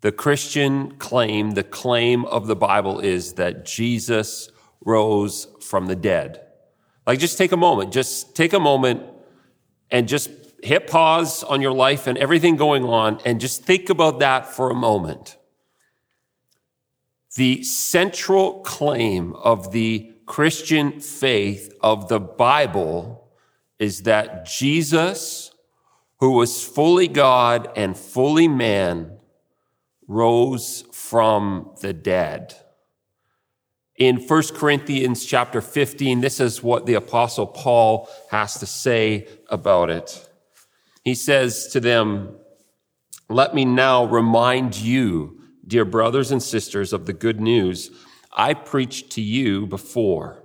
the Christian claim, the claim of the Bible is that Jesus rose from the dead? Like, just take a moment, just take a moment and just hit pause on your life and everything going on and just think about that for a moment. The central claim of the Christian faith of the Bible is that Jesus, who was fully God and fully man, rose from the dead. In 1 Corinthians chapter 15, this is what the apostle Paul has to say about it. He says to them, let me now remind you, dear brothers and sisters, of the good news I preached to you before.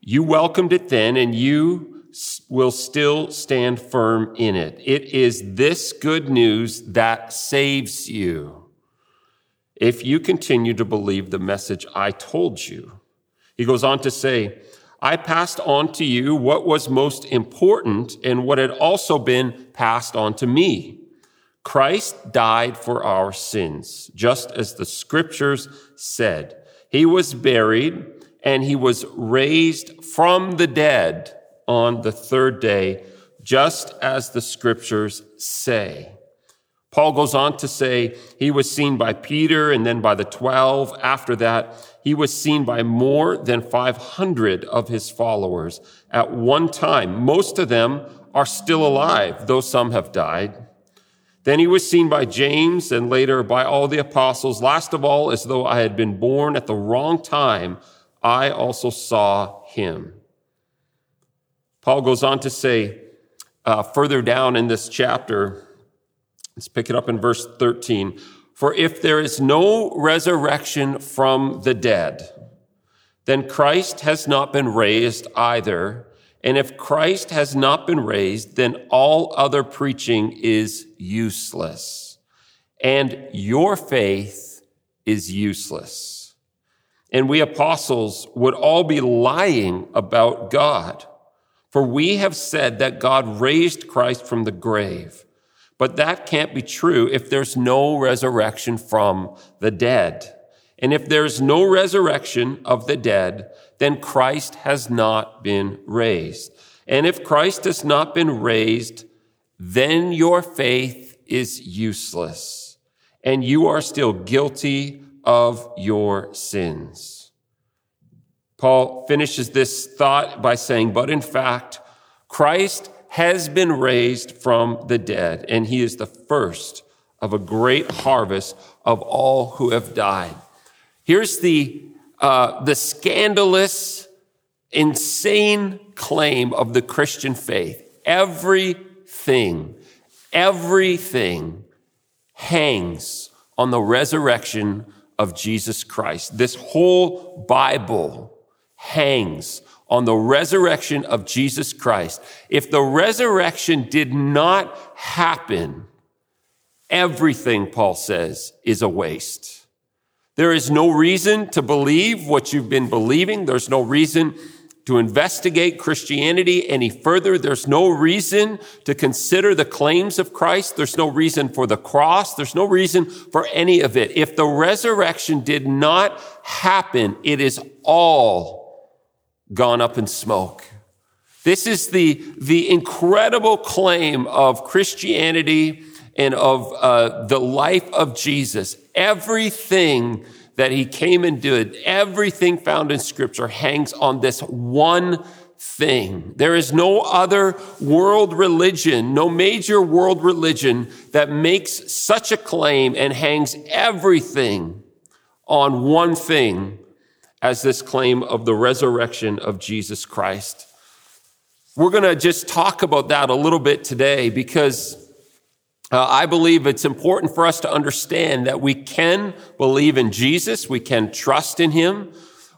You welcomed it then, and you will still stand firm in it. It is this good news that saves you. If you continue to believe the message I told you, he goes on to say, I passed on to you what was most important and what had also been passed on to me. Christ died for our sins, just as the scriptures said. He was buried and he was raised from the dead on the third day, just as the scriptures say. Paul goes on to say he was seen by Peter and then by the 12. After that, he was seen by more than 500 of his followers at one time. Most of them are still alive, though some have died. Then he was seen by James and later by all the apostles. Last of all, as though I had been born at the wrong time, I also saw him. Paul goes on to say uh, further down in this chapter, let's pick it up in verse 13. For if there is no resurrection from the dead, then Christ has not been raised either. And if Christ has not been raised, then all other preaching is useless. And your faith is useless. And we apostles would all be lying about God. For we have said that God raised Christ from the grave. But that can't be true if there's no resurrection from the dead. And if there's no resurrection of the dead, then Christ has not been raised. And if Christ has not been raised, then your faith is useless and you are still guilty of your sins. Paul finishes this thought by saying, but in fact, Christ has been raised from the dead, and he is the first of a great harvest of all who have died. Here's the, uh, the scandalous, insane claim of the Christian faith. Everything, everything hangs on the resurrection of Jesus Christ. This whole Bible hangs on the resurrection of Jesus Christ. If the resurrection did not happen, everything, Paul says, is a waste. There is no reason to believe what you've been believing. There's no reason to investigate Christianity any further. There's no reason to consider the claims of Christ. There's no reason for the cross. There's no reason for any of it. If the resurrection did not happen, it is all gone up in smoke. This is the, the incredible claim of Christianity and of uh, the life of Jesus. Everything that he came and did, everything found in scripture hangs on this one thing. There is no other world religion, no major world religion that makes such a claim and hangs everything on one thing as this claim of the resurrection of Jesus Christ. We're going to just talk about that a little bit today because Uh, I believe it's important for us to understand that we can believe in Jesus. We can trust in him.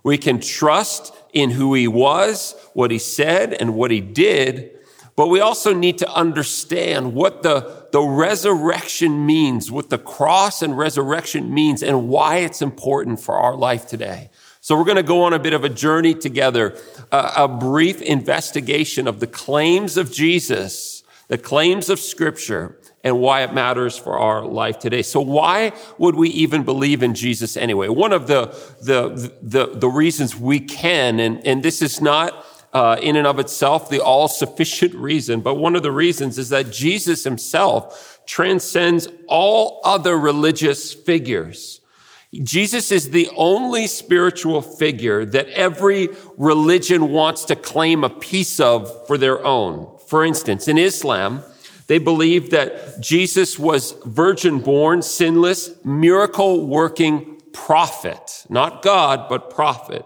We can trust in who he was, what he said, and what he did. But we also need to understand what the, the resurrection means, what the cross and resurrection means, and why it's important for our life today. So we're going to go on a bit of a journey together, uh, a brief investigation of the claims of Jesus, the claims of scripture, and why it matters for our life today. So why would we even believe in Jesus anyway? One of the, the, the, the reasons we can, and, and this is not uh, in and of itself the all sufficient reason, but one of the reasons is that Jesus himself transcends all other religious figures. Jesus is the only spiritual figure that every religion wants to claim a piece of for their own. For instance, in Islam, they believe that Jesus was virgin born, sinless, miracle working prophet, not God, but prophet.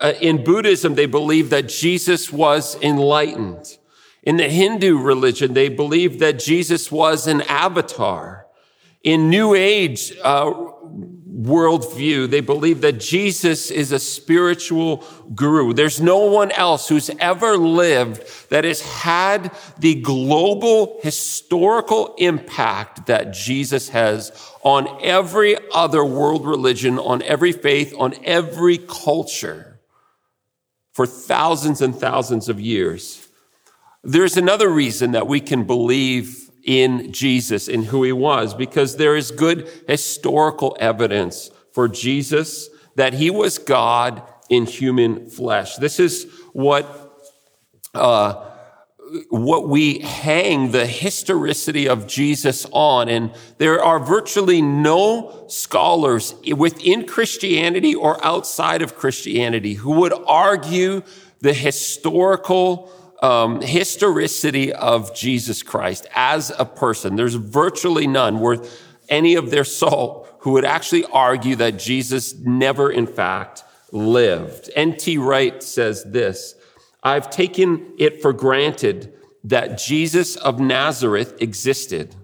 Uh, in Buddhism, they believe that Jesus was enlightened. In the Hindu religion, they believe that Jesus was an avatar. In New Age, uh, worldview. They believe that Jesus is a spiritual guru. There's no one else who's ever lived that has had the global historical impact that Jesus has on every other world religion, on every faith, on every culture for thousands and thousands of years. There's another reason that we can believe in Jesus, in who he was, because there is good historical evidence for Jesus that he was God in human flesh. This is what, uh, what we hang the historicity of Jesus on. And there are virtually no scholars within Christianity or outside of Christianity who would argue the historical um, historicity of Jesus Christ as a person. There's virtually none worth any of their salt who would actually argue that Jesus never, in fact, lived. N.T. Wright says this I've taken it for granted that Jesus of Nazareth existed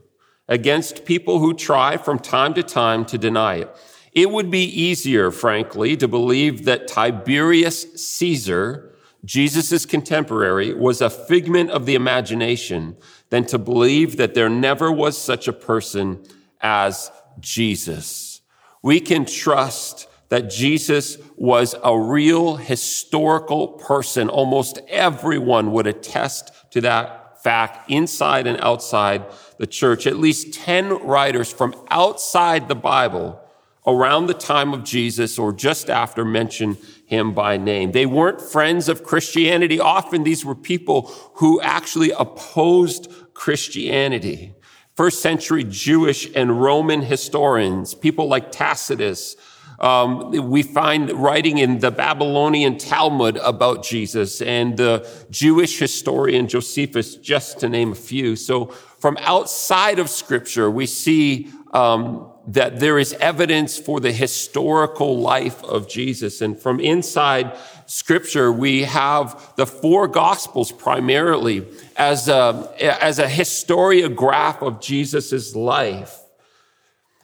against people who try from time to time to deny it. It would be easier, frankly, to believe that Tiberius Caesar Jesus' contemporary was a figment of the imagination than to believe that there never was such a person as Jesus. We can trust that Jesus was a real historical person. Almost everyone would attest to that fact inside and outside the church. At least 10 writers from outside the Bible around the time of Jesus or just after mention him by name. They weren't friends of Christianity. Often these were people who actually opposed Christianity. First century Jewish and Roman historians, people like Tacitus, um, we find writing in the Babylonian Talmud about Jesus and the Jewish historian Josephus, just to name a few. So from outside of scripture, we see um, that there is evidence for the historical life of Jesus. And from inside scripture, we have the four gospels primarily as a, as a historiograph of Jesus' life.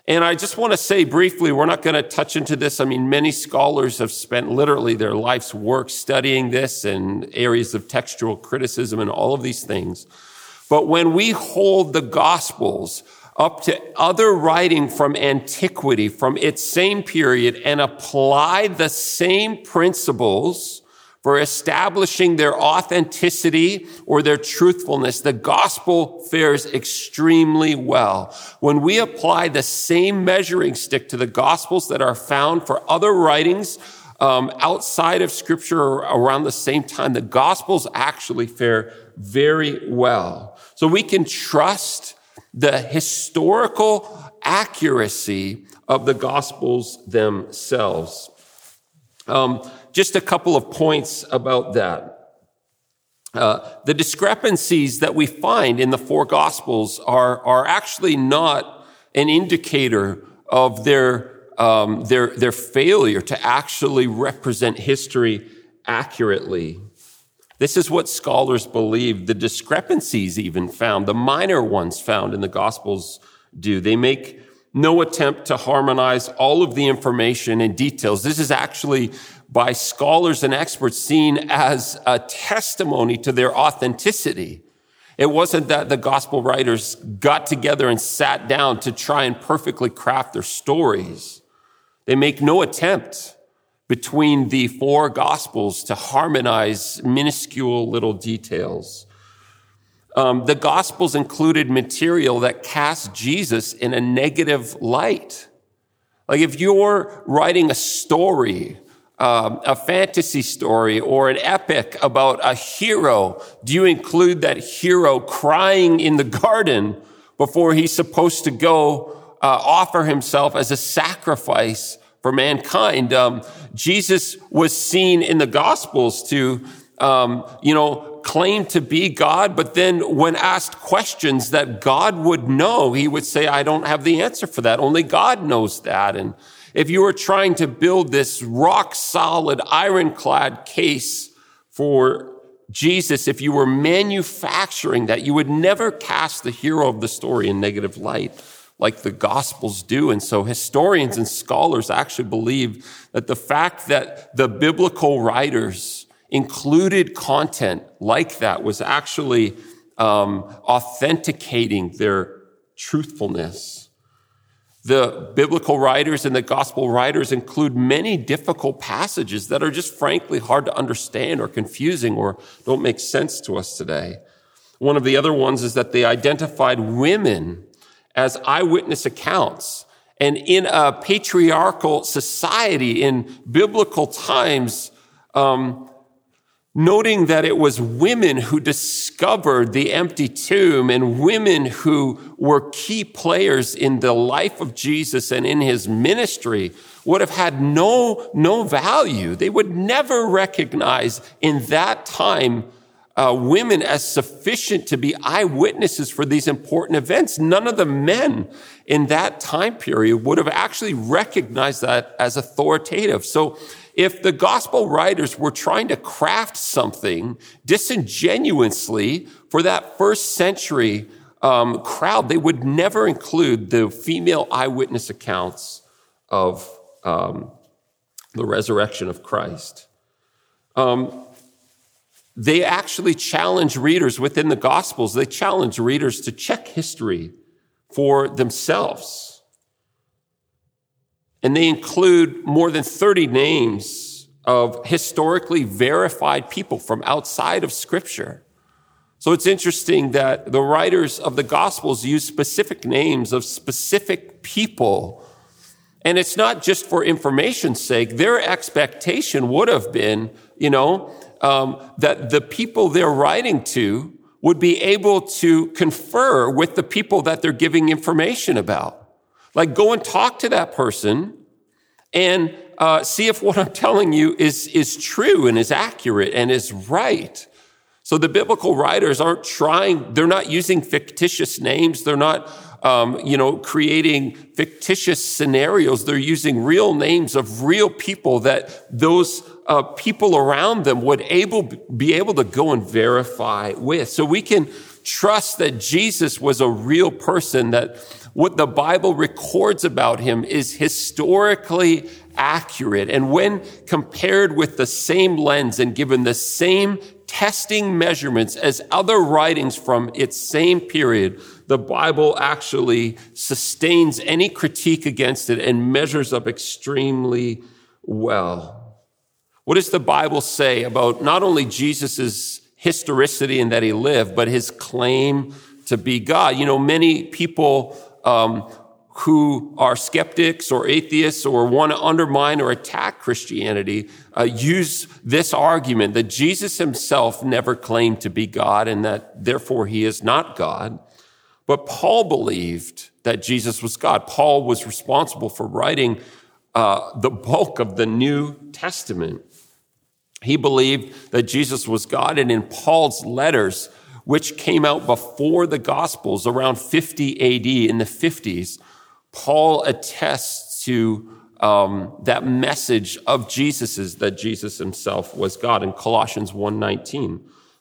And I just want to say briefly, we're not going to touch into this. I mean, many scholars have spent literally their life's work studying this and areas of textual criticism and all of these things. But when we hold the gospels up to other writing from antiquity, from its same period, and apply the same principles for establishing their authenticity or their truthfulness, the gospel fares extremely well. When we apply the same measuring stick to the gospels that are found for other writings um, outside of scripture around the same time, the gospels actually fare very well. So we can trust the historical accuracy of the Gospels themselves. Um, just a couple of points about that. Uh, the discrepancies that we find in the four Gospels are, are actually not an indicator of their, um, their, their failure to actually represent history accurately. This is what scholars believe the discrepancies even found, the minor ones found in the Gospels do. They make no attempt to harmonize all of the information and details. This is actually by scholars and experts seen as a testimony to their authenticity. It wasn't that the gospel writers got together and sat down to try and perfectly craft their stories. They make no attempt between the four gospels to harmonize minuscule little details. Um, the gospels included material that cast Jesus in a negative light. Like if you're writing a story, um, a fantasy story or an epic about a hero, do you include that hero crying in the garden before he's supposed to go uh, offer himself as a sacrifice for mankind. Um, Jesus was seen in the Gospels to, um, you know, claim to be God, but then when asked questions that God would know, he would say, I don't have the answer for that. Only God knows that. And if you were trying to build this rock solid, ironclad case for Jesus, if you were manufacturing that, you would never cast the hero of the story in negative light like the Gospels do. And so historians and scholars actually believe that the fact that the biblical writers included content like that was actually um, authenticating their truthfulness. The biblical writers and the gospel writers include many difficult passages that are just frankly hard to understand or confusing or don't make sense to us today. One of the other ones is that they identified women as eyewitness accounts. And in a patriarchal society in biblical times, um, noting that it was women who discovered the empty tomb and women who were key players in the life of Jesus and in his ministry would have had no, no value. They would never recognize in that time uh, women as sufficient to be eyewitnesses for these important events. None of the men in that time period would have actually recognized that as authoritative. So if the gospel writers were trying to craft something disingenuously for that first century um, crowd, they would never include the female eyewitness accounts of um, the resurrection of Christ. Um, they actually challenge readers within the Gospels, they challenge readers to check history for themselves. And they include more than 30 names of historically verified people from outside of Scripture. So it's interesting that the writers of the Gospels use specific names of specific people. And it's not just for information's sake. Their expectation would have been, you know, um, that the people they're writing to would be able to confer with the people that they're giving information about. Like go and talk to that person and uh, see if what I'm telling you is, is true and is accurate and is right. So the biblical writers aren't trying, they're not using fictitious names. They're not, um, you know, creating fictitious scenarios. They're using real names of real people that those uh, people around them would able, be able to go and verify with. So we can trust that Jesus was a real person, that what the Bible records about him is historically accurate. And when compared with the same lens and given the same testing measurements as other writings from its same period, the Bible actually sustains any critique against it and measures up extremely well. What does the Bible say about not only Jesus' historicity and that he lived, but his claim to be God? You know, many people um, who are skeptics or atheists or want to undermine or attack Christianity uh, use this argument that Jesus himself never claimed to be God and that therefore he is not God. But Paul believed that Jesus was God. Paul was responsible for writing uh, the bulk of the New Testament. He believed that Jesus was God. And in Paul's letters, which came out before the Gospels around 50 AD in the 50s, Paul attests to um, that message of Jesus's that Jesus himself was God. In Colossians 1.19,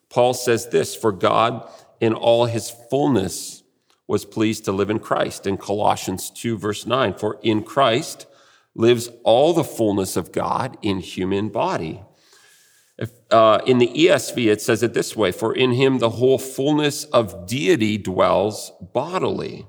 Paul says this, for God in all his fullness was pleased to live in Christ. In Colossians 2 verse 9, for in Christ lives all the fullness of God in human body. If, uh, in the ESV, it says it this way, for in him the whole fullness of deity dwells bodily.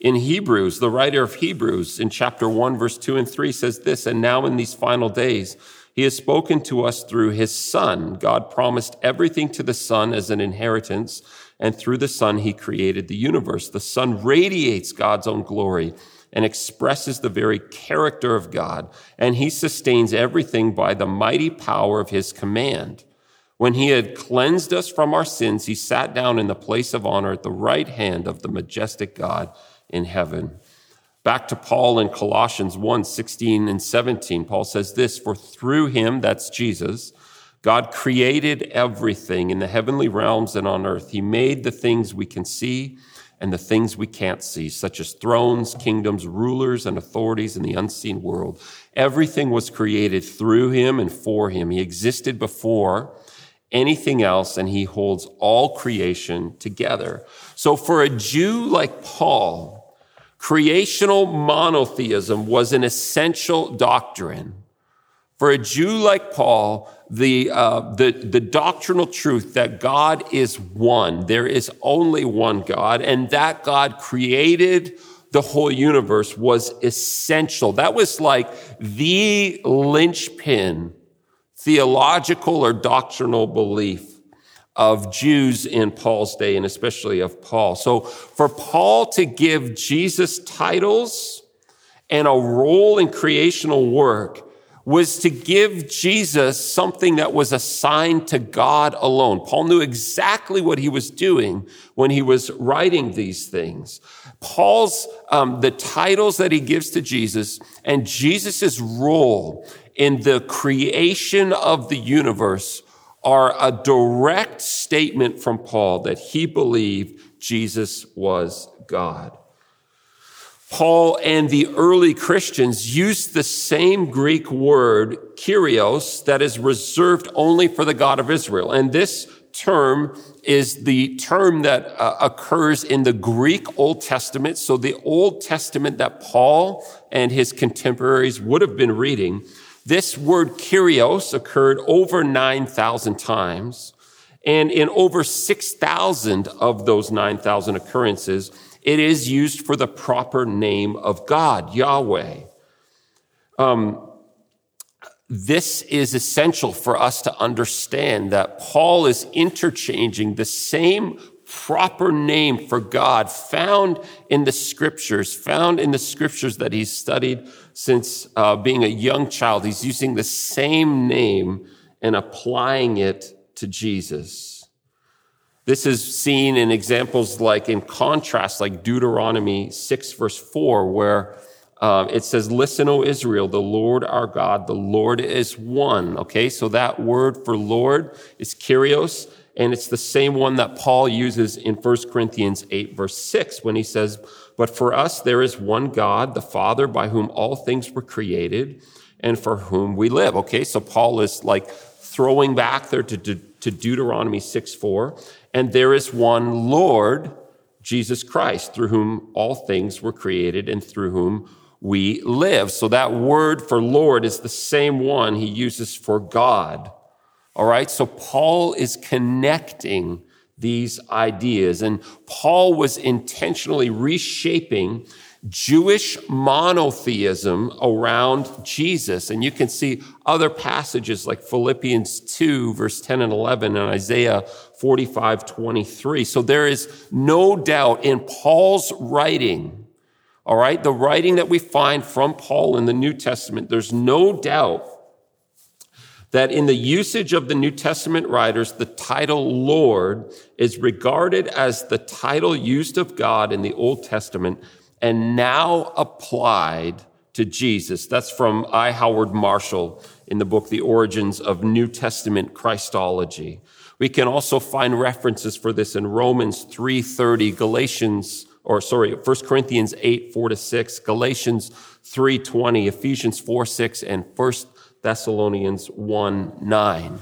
In Hebrews, the writer of Hebrews in chapter 1, verse 2 and 3 says this, and now in these final days, he has spoken to us through his son. God promised everything to the son as an inheritance, and through the son, he created the universe. The son radiates God's own glory and expresses the very character of God, and he sustains everything by the mighty power of his command. When he had cleansed us from our sins, he sat down in the place of honor at the right hand of the majestic God in heaven. Back to Paul in Colossians 1 16 and 17, Paul says this For through him, that's Jesus, God created everything in the heavenly realms and on earth. He made the things we can see and the things we can't see, such as thrones, kingdoms, rulers, and authorities in the unseen world. Everything was created through him and for him. He existed before anything else, and he holds all creation together. So for a Jew like Paul, Creational monotheism was an essential doctrine. For a Jew like Paul, the, uh, the, the doctrinal truth that God is one, there is only one God, and that God created the whole universe was essential. That was like the linchpin, theological or doctrinal belief of Jews in Paul's day and especially of Paul. So for Paul to give Jesus titles and a role in creational work was to give Jesus something that was assigned to God alone. Paul knew exactly what he was doing when he was writing these things. Paul's, um, the titles that he gives to Jesus and Jesus' role in the creation of the universe are a direct statement from Paul that he believed Jesus was God. Paul and the early Christians used the same Greek word, kyrios, that is reserved only for the God of Israel. And this term is the term that uh, occurs in the Greek Old Testament. So the Old Testament that Paul and his contemporaries would have been reading this word kyrios occurred over 9,000 times. And in over 6,000 of those 9,000 occurrences, it is used for the proper name of God, Yahweh. Um, this is essential for us to understand that Paul is interchanging the same proper name for God found in the scriptures, found in the scriptures that he's studied since uh, being a young child. He's using the same name and applying it to Jesus. This is seen in examples like in contrast, like Deuteronomy 6 verse 4, where uh, it says, listen, O Israel, the Lord our God, the Lord is one. Okay. So that word for Lord is Kyrios. And it's the same one that Paul uses in 1 Corinthians 8 verse 6 when he says, but for us there is one God, the Father, by whom all things were created and for whom we live. Okay. So Paul is like throwing back there to, to, to Deuteronomy 6 4. And there is one Lord, Jesus Christ, through whom all things were created and through whom we live. So that word for Lord is the same one he uses for God. All right. So Paul is connecting these ideas and Paul was intentionally reshaping Jewish monotheism around Jesus. And you can see other passages like Philippians 2 verse 10 and 11 and Isaiah 45, 23. So there is no doubt in Paul's writing, all right, the writing that we find from Paul in the New Testament, there's no doubt that in the usage of the New Testament writers, the title Lord is regarded as the title used of God in the Old Testament and now applied to Jesus. That's from I. Howard Marshall in the book, The Origins of New Testament Christology. We can also find references for this in Romans 3.30, Galatians or sorry, 1 Corinthians 8, 4 to 6, Galatians 3, 20, Ephesians 4, 6, and 1 Thessalonians 1, 9.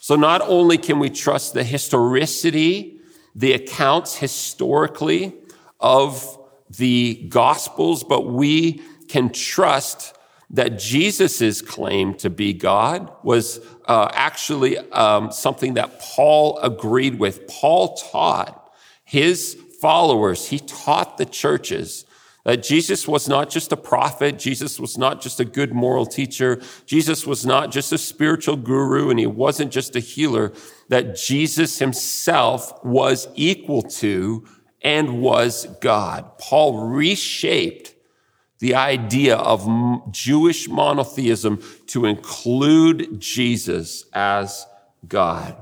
So not only can we trust the historicity, the accounts historically of the gospels, but we can trust that Jesus' claim to be God was uh, actually um, something that Paul agreed with. Paul taught his followers, he taught the churches that Jesus was not just a prophet. Jesus was not just a good moral teacher. Jesus was not just a spiritual guru and he wasn't just a healer. That Jesus himself was equal to and was God. Paul reshaped the idea of Jewish monotheism to include Jesus as God.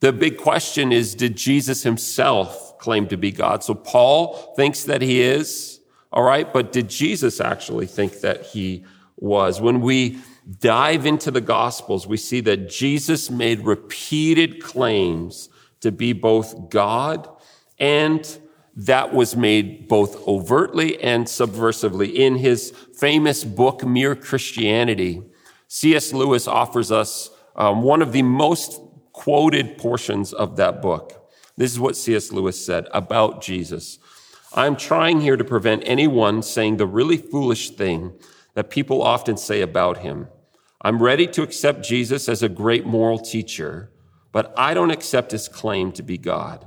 The big question is, did Jesus himself claim to be God? So Paul thinks that he is, all right, but did Jesus actually think that he was? When we dive into the gospels, we see that Jesus made repeated claims to be both God and that was made both overtly and subversively. In his famous book, Mere Christianity, C.S. Lewis offers us um, one of the most quoted portions of that book. This is what C.S. Lewis said about Jesus. I'm trying here to prevent anyone saying the really foolish thing that people often say about him. I'm ready to accept Jesus as a great moral teacher, but I don't accept his claim to be God.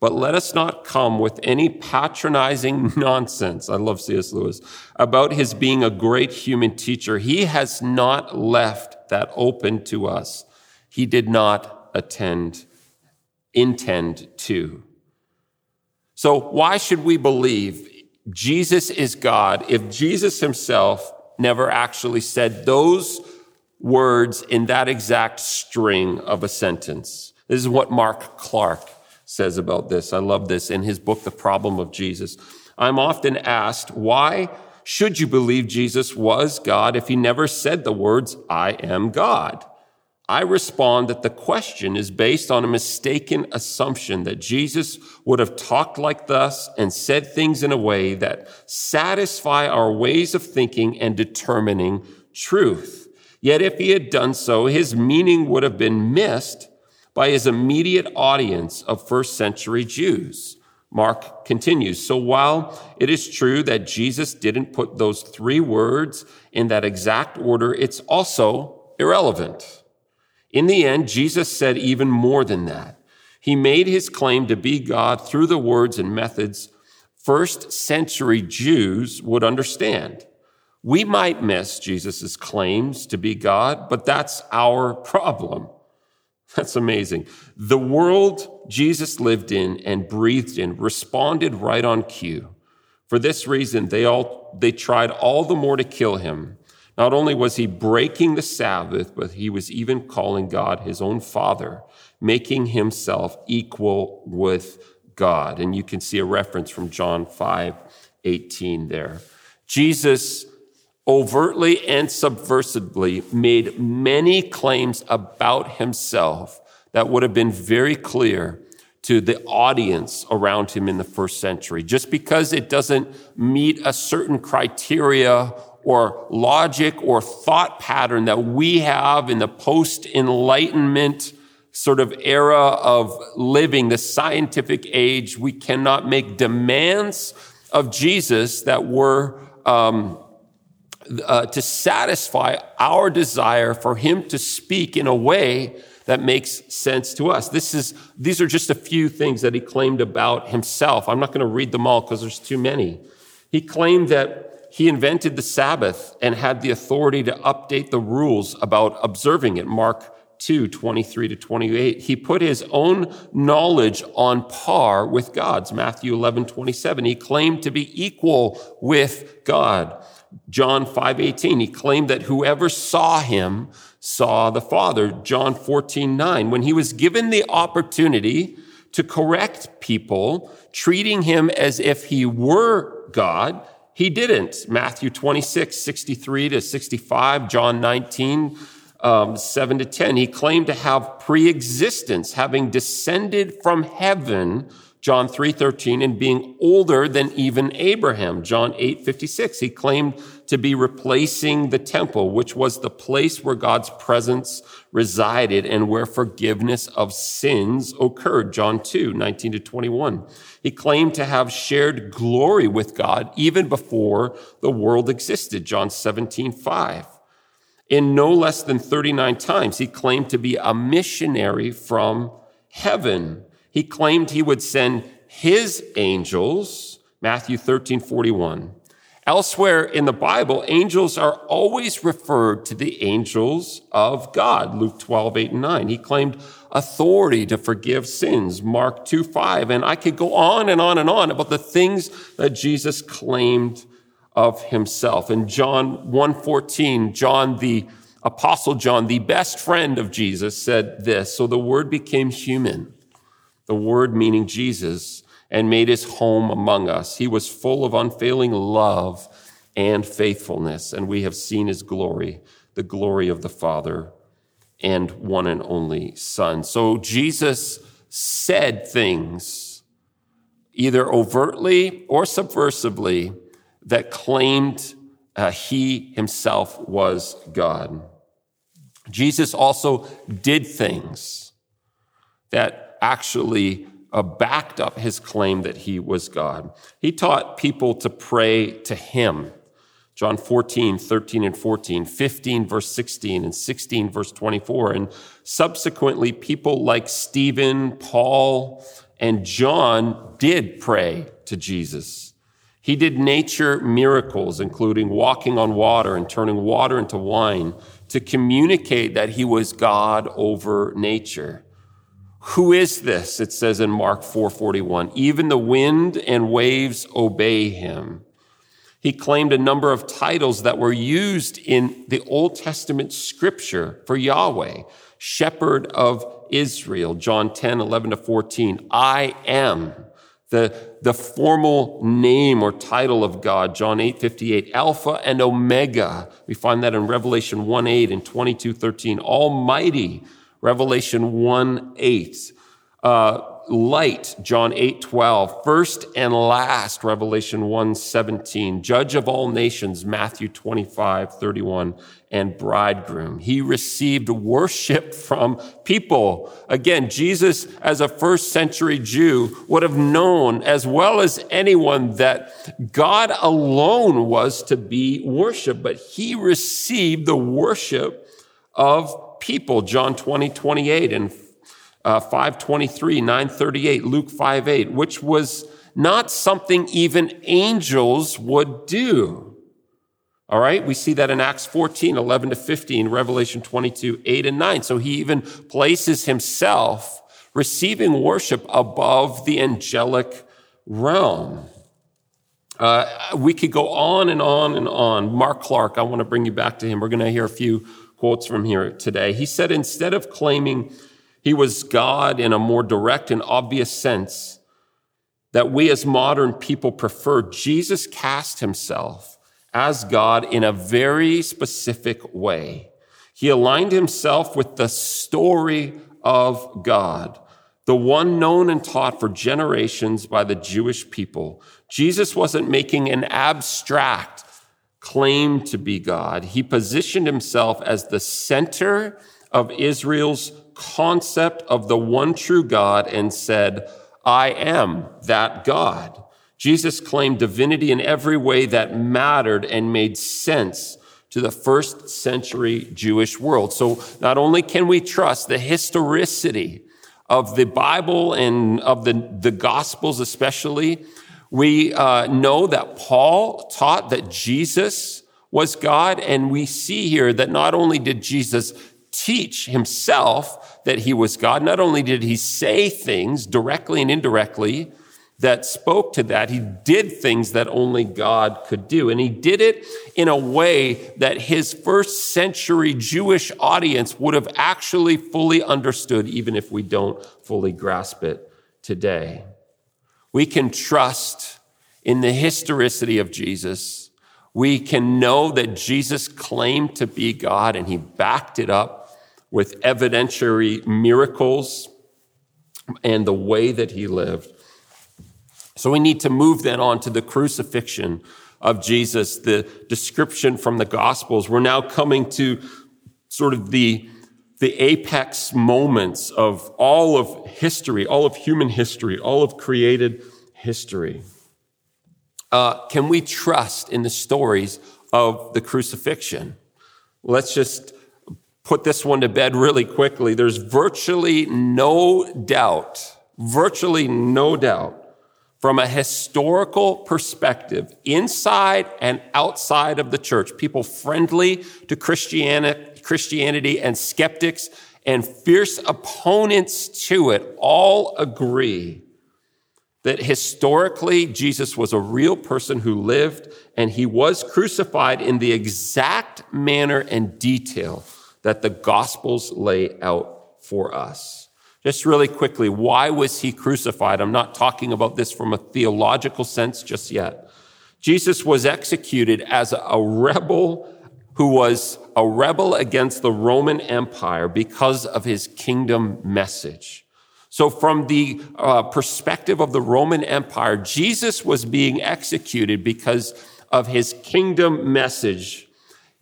But let us not come with any patronizing nonsense. I love C.S. Lewis about his being a great human teacher. He has not left that open to us. He did not attend, intend to. So why should we believe Jesus is God if Jesus himself never actually said those words in that exact string of a sentence? This is what Mark Clark says about this. I love this in his book, The Problem of Jesus. I'm often asked, why should you believe Jesus was God if he never said the words, I am God? I respond that the question is based on a mistaken assumption that Jesus would have talked like thus and said things in a way that satisfy our ways of thinking and determining truth. Yet if he had done so, his meaning would have been missed by his immediate audience of first century Jews. Mark continues. So while it is true that Jesus didn't put those three words in that exact order, it's also irrelevant. In the end, Jesus said even more than that. He made his claim to be God through the words and methods first century Jews would understand. We might miss Jesus' claims to be God, but that's our problem. That's amazing. The world Jesus lived in and breathed in responded right on cue. For this reason, they all, they tried all the more to kill him. Not only was he breaking the Sabbath, but he was even calling God his own father, making himself equal with God. And you can see a reference from John 5, 18 there. Jesus overtly and subversively made many claims about himself that would have been very clear to the audience around him in the first century. Just because it doesn't meet a certain criteria or logic or thought pattern that we have in the post enlightenment sort of era of living, the scientific age, we cannot make demands of Jesus that were um, uh, to satisfy our desire for him to speak in a way that makes sense to us. This is, these are just a few things that he claimed about himself. I'm not going to read them all because there's too many. He claimed that he invented the Sabbath and had the authority to update the rules about observing it. Mark 2, 23 to 28. He put his own knowledge on par with God's. Matthew 11, 27. He claimed to be equal with God. John 5, 18. He claimed that whoever saw him saw the Father. John 14, 9. When he was given the opportunity to correct people, treating him as if he were God, he didn't. Matthew 26, 63 to 65, John 19, um, 7 to 10. He claimed to have pre-existence, having descended from heaven, John 3, 13, and being older than even Abraham, John 8, 56. He claimed to be replacing the temple, which was the place where God's presence resided and where forgiveness of sins occurred, John 2, 19 to 21. He claimed to have shared glory with God even before the world existed, John 17, 5. In no less than 39 times, he claimed to be a missionary from heaven. He claimed he would send his angels, Matthew 13, 41. Elsewhere in the Bible, angels are always referred to the angels of God, Luke 12, 8, and 9. He claimed authority to forgive sins, Mark 2, 5. And I could go on and on and on about the things that Jesus claimed of himself. In John 1:14, John the apostle John, the best friend of Jesus, said this, so the word became human. The word meaning Jesus and made his home among us. He was full of unfailing love and faithfulness, and we have seen his glory, the glory of the Father and one and only Son. So Jesus said things either overtly or subversively that claimed uh, he himself was God. Jesus also did things that actually uh, backed up his claim that he was God. He taught people to pray to him. John 14, 13 and 14, 15 verse 16 and 16 verse 24. And subsequently, people like Stephen, Paul, and John did pray to Jesus. He did nature miracles, including walking on water and turning water into wine to communicate that he was God over nature. Who is this? It says in Mark 4:41. Even the wind and waves obey him. He claimed a number of titles that were used in the Old Testament scripture for Yahweh. Shepherd of Israel, John 10, 11 to 14. I am the, the formal name or title of God, John 8, 58, Alpha and Omega. We find that in Revelation 1, 8 and 22, 13. Almighty, Revelation 1, 8. Uh, light, John 8, 12. First and last, Revelation 1, 17. Judge of all nations, Matthew 25, 31 and bridegroom. He received worship from people. Again, Jesus, as a first century Jew, would have known as well as anyone that God alone was to be worshiped, but he received the worship of people. John 20, 28 and uh, 523, 938, Luke 5, 8, which was not something even angels would do. All right. We see that in Acts 14, 11 to 15, Revelation 22, 8 and 9. So he even places himself receiving worship above the angelic realm. Uh, we could go on and on and on. Mark Clark, I want to bring you back to him. We're going to hear a few quotes from here today. He said, instead of claiming he was God in a more direct and obvious sense that we as modern people prefer, Jesus cast himself as God in a very specific way. He aligned himself with the story of God, the one known and taught for generations by the Jewish people. Jesus wasn't making an abstract claim to be God. He positioned himself as the center of Israel's concept of the one true God and said, I am that God. Jesus claimed divinity in every way that mattered and made sense to the first century Jewish world. So not only can we trust the historicity of the Bible and of the, the Gospels especially, we uh, know that Paul taught that Jesus was God, and we see here that not only did Jesus teach himself that he was God. Not only did he say things directly and indirectly that spoke to that, he did things that only God could do. And he did it in a way that his first century Jewish audience would have actually fully understood, even if we don't fully grasp it today. We can trust in the historicity of Jesus. We can know that Jesus claimed to be God and he backed it up with evidentiary miracles and the way that he lived. So we need to move then on to the crucifixion of Jesus, the description from the Gospels. We're now coming to sort of the, the apex moments of all of history, all of human history, all of created history. Uh, can we trust in the stories of the crucifixion? Let's just put this one to bed really quickly. There's virtually no doubt, virtually no doubt from a historical perspective, inside and outside of the church, people friendly to Christianity, and skeptics and fierce opponents to it all agree that historically Jesus was a real person who lived and he was crucified in the exact manner and detail that the Gospels lay out for us. Just really quickly, why was he crucified? I'm not talking about this from a theological sense just yet. Jesus was executed as a rebel who was a rebel against the Roman Empire because of his kingdom message. So from the uh, perspective of the Roman Empire, Jesus was being executed because of his kingdom message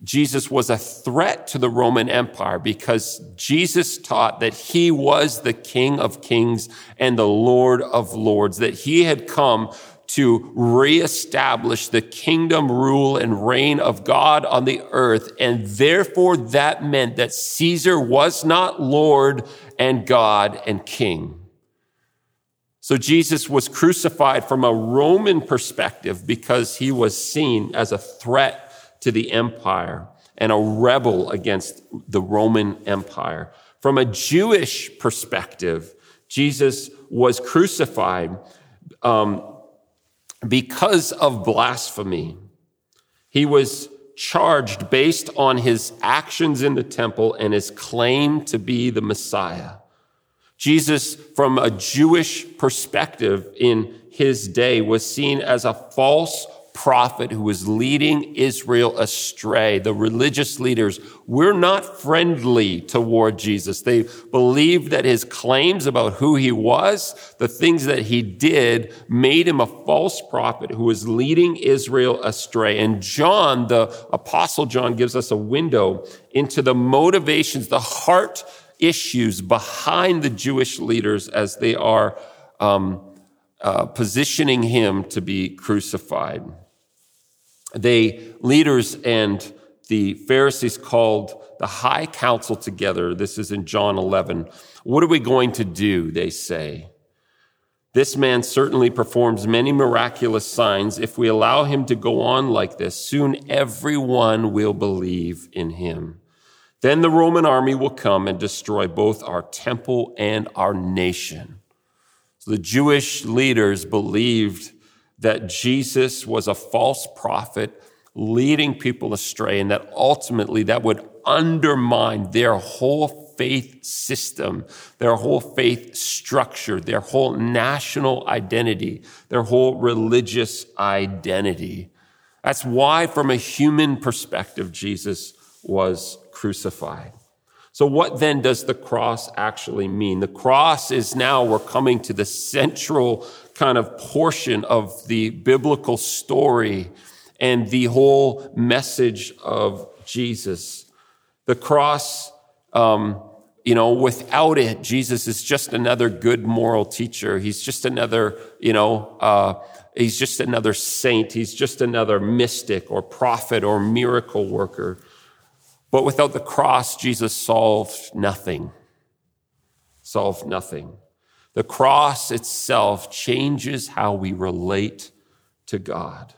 Jesus was a threat to the Roman Empire because Jesus taught that he was the King of Kings and the Lord of Lords, that he had come to reestablish the kingdom rule and reign of God on the earth. And therefore that meant that Caesar was not Lord and God and King. So Jesus was crucified from a Roman perspective because he was seen as a threat to the empire and a rebel against the Roman Empire. From a Jewish perspective, Jesus was crucified um, because of blasphemy. He was charged based on his actions in the temple and his claim to be the Messiah. Jesus, from a Jewish perspective in his day, was seen as a false prophet who was leading Israel astray. The religious leaders were not friendly toward Jesus. They believed that his claims about who he was, the things that he did, made him a false prophet who was leading Israel astray. And John, the apostle John, gives us a window into the motivations, the heart issues behind the Jewish leaders as they are um, uh, positioning him to be crucified they leaders and the Pharisees called the high council together. This is in John 11. What are we going to do? They say. This man certainly performs many miraculous signs. If we allow him to go on like this, soon everyone will believe in him. Then the Roman army will come and destroy both our temple and our nation. So the Jewish leaders believed that Jesus was a false prophet leading people astray and that ultimately that would undermine their whole faith system, their whole faith structure, their whole national identity, their whole religious identity. That's why, from a human perspective, Jesus was crucified. So, what then does the cross actually mean? The cross is now, we're coming to the central kind of portion of the biblical story and the whole message of Jesus. The cross, um, you know, without it, Jesus is just another good moral teacher. He's just another, you know, uh, he's just another saint. He's just another mystic or prophet or miracle worker. But without the cross, Jesus solved nothing. Solved nothing. The cross itself changes how we relate to God.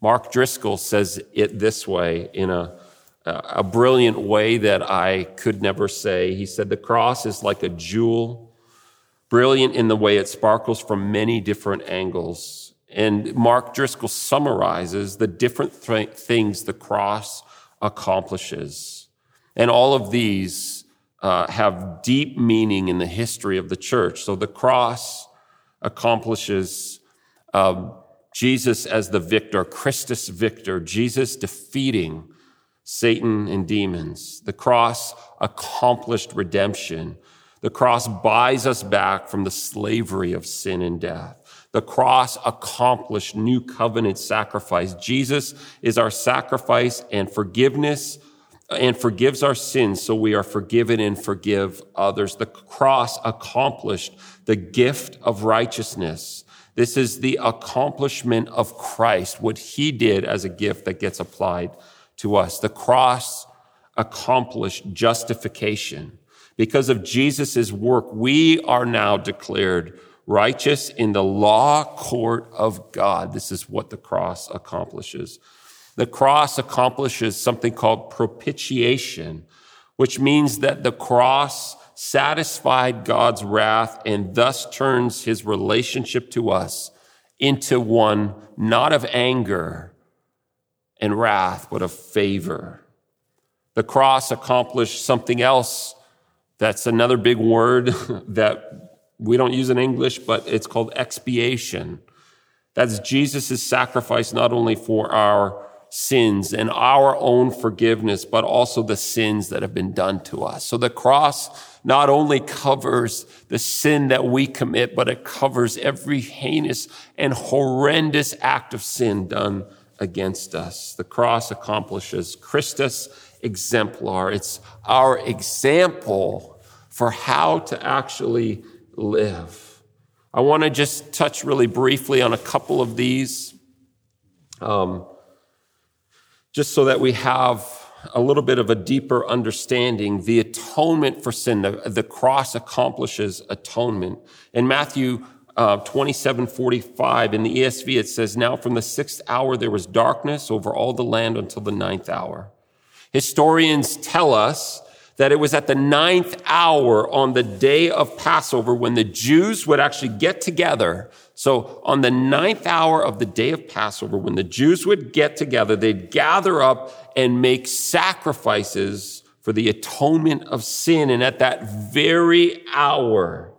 Mark Driscoll says it this way in a, a brilliant way that I could never say. He said, The cross is like a jewel, brilliant in the way it sparkles from many different angles. And Mark Driscoll summarizes the different th- things the cross accomplishes. And all of these uh, have deep meaning in the history of the church. So the cross accomplishes um, Jesus as the victor, Christus victor, Jesus defeating Satan and demons. The cross accomplished redemption. The cross buys us back from the slavery of sin and death. The cross accomplished new covenant sacrifice. Jesus is our sacrifice and forgiveness and forgives our sins so we are forgiven and forgive others. The cross accomplished the gift of righteousness. This is the accomplishment of Christ, what he did as a gift that gets applied to us. The cross accomplished justification. Because of Jesus' work, we are now declared righteous in the law court of God. This is what the cross accomplishes. The cross accomplishes something called propitiation, which means that the cross satisfied God's wrath and thus turns his relationship to us into one not of anger, and wrath, but of favor. The cross accomplished something else. That's another big word that we don't use in English, but it's called expiation. That's Jesus' sacrifice not only for our sins and our own forgiveness, but also the sins that have been done to us. So the cross not only covers the sin that we commit, but it covers every heinous and horrendous act of sin done against us. The cross accomplishes Christus exemplar. It's our example for how to actually live. I want to just touch really briefly on a couple of these, um, just so that we have a little bit of a deeper understanding. The atonement for sin, the, the cross accomplishes atonement. In Matthew uh, 2745 in the ESV, it says, Now from the sixth hour there was darkness over all the land until the ninth hour. Historians tell us that it was at the ninth hour on the day of Passover when the Jews would actually get together. So on the ninth hour of the day of Passover, when the Jews would get together, they'd gather up and make sacrifices for the atonement of sin. And at that very hour,